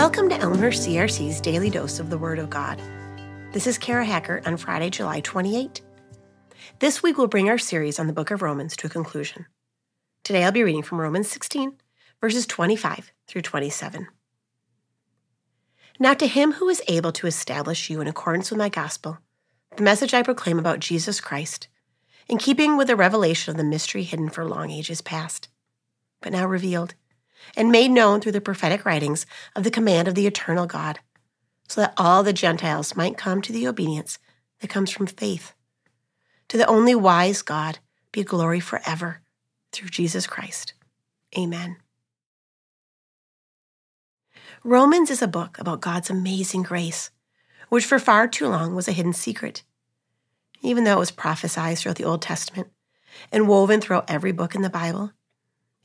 Welcome to Elmer CRC's Daily Dose of the Word of God. This is Kara Hackert on Friday, July 28. This week we'll bring our series on the book of Romans to a conclusion. Today I'll be reading from Romans 16, verses 25 through 27. Now to him who is able to establish you in accordance with my gospel, the message I proclaim about Jesus Christ, in keeping with the revelation of the mystery hidden for long ages past, but now revealed and made known through the prophetic writings of the command of the eternal God, so that all the Gentiles might come to the obedience that comes from faith. To the only wise God be glory forever through Jesus Christ. Amen. Romans is a book about God's amazing grace, which for far too long was a hidden secret. Even though it was prophesied throughout the Old Testament and woven throughout every book in the Bible,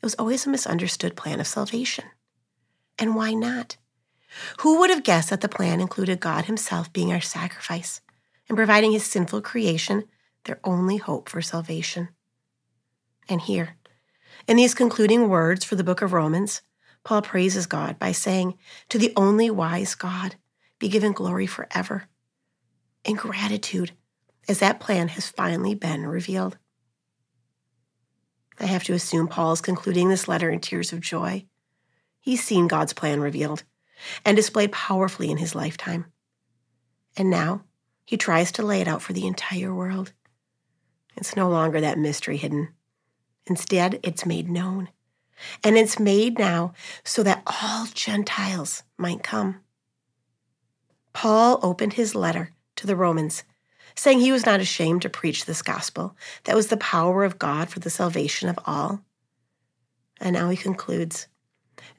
it was always a misunderstood plan of salvation. And why not? Who would have guessed that the plan included God Himself being our sacrifice and providing His sinful creation their only hope for salvation? And here, in these concluding words for the book of Romans, Paul praises God by saying, To the only wise God be given glory forever. In gratitude, as that plan has finally been revealed. I have to assume Paul is concluding this letter in tears of joy. He's seen God's plan revealed and displayed powerfully in his lifetime. And now he tries to lay it out for the entire world. It's no longer that mystery hidden. Instead, it's made known. And it's made now so that all Gentiles might come. Paul opened his letter to the Romans saying he was not ashamed to preach this gospel that was the power of God for the salvation of all. And now he concludes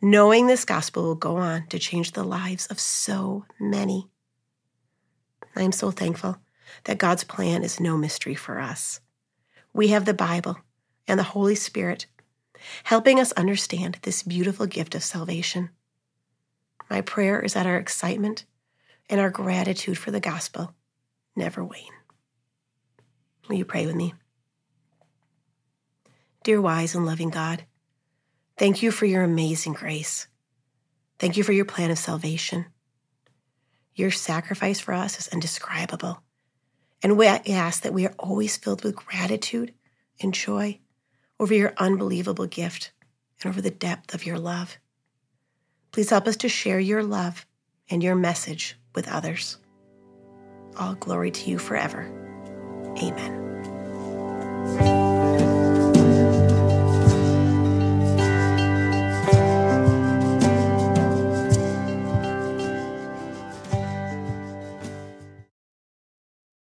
knowing this gospel will go on to change the lives of so many. I am so thankful that God's plan is no mystery for us. We have the Bible and the Holy Spirit helping us understand this beautiful gift of salvation. My prayer is that our excitement and our gratitude for the gospel never wane. Will you pray with me? Dear wise and loving God, thank you for your amazing grace. Thank you for your plan of salvation. Your sacrifice for us is indescribable. And we ask that we are always filled with gratitude and joy over your unbelievable gift and over the depth of your love. Please help us to share your love and your message with others all glory to you forever. Amen.